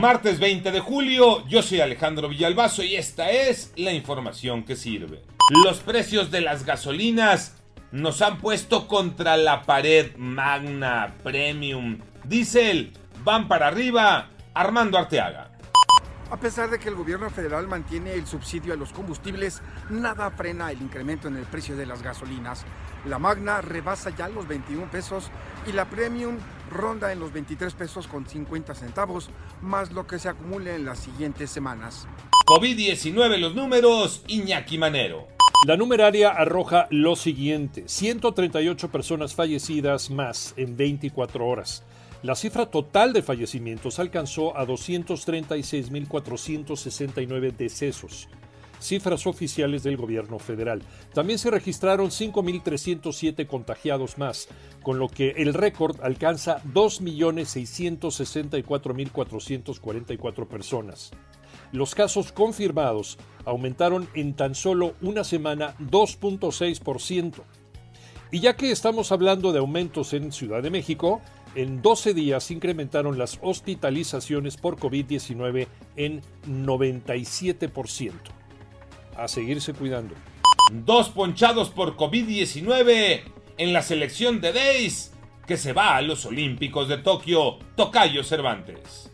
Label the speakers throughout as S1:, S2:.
S1: Martes 20 de julio, yo soy Alejandro Villalbazo y esta es la información que sirve. Los precios de las gasolinas nos han puesto contra la pared Magna, Premium, Diesel, van para arriba. Armando Arteaga.
S2: A pesar de que el gobierno federal mantiene el subsidio a los combustibles, nada frena el incremento en el precio de las gasolinas. La Magna rebasa ya los 21 pesos y la Premium ronda en los 23 pesos con 50 centavos, más lo que se acumule en las siguientes semanas.
S1: COVID-19 los números, Iñaki Manero.
S3: La numeraria arroja lo siguiente, 138 personas fallecidas más en 24 horas. La cifra total de fallecimientos alcanzó a 236.469 decesos, cifras oficiales del gobierno federal. También se registraron 5.307 contagiados más, con lo que el récord alcanza 2.664.444 personas. Los casos confirmados aumentaron en tan solo una semana 2.6%. Y ya que estamos hablando de aumentos en Ciudad de México, en 12 días incrementaron las hospitalizaciones por COVID-19 en 97%. A seguirse cuidando.
S1: Dos ponchados por COVID-19 en la selección de Days que se va a los Olímpicos de Tokio, Tocayo Cervantes.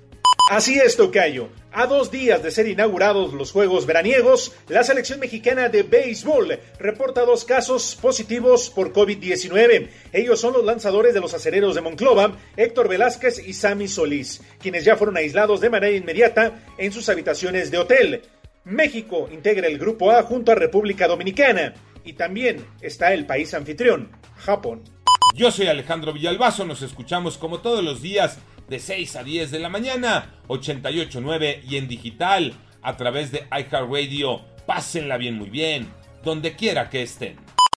S4: Así es, Tocayo. A dos días de ser inaugurados los Juegos Veraniegos, la selección mexicana de béisbol reporta dos casos positivos por COVID-19. Ellos son los lanzadores de los acereros de Monclova, Héctor Velázquez y Sammy Solís, quienes ya fueron aislados de manera inmediata en sus habitaciones de hotel. México integra el Grupo A junto a República Dominicana y también está el país anfitrión, Japón.
S1: Yo soy Alejandro Villalbazo, nos escuchamos como todos los días de 6 a 10 de la mañana, 88.9 y en digital a través de iHeartRadio. Pásenla bien, muy bien, donde quiera que estén.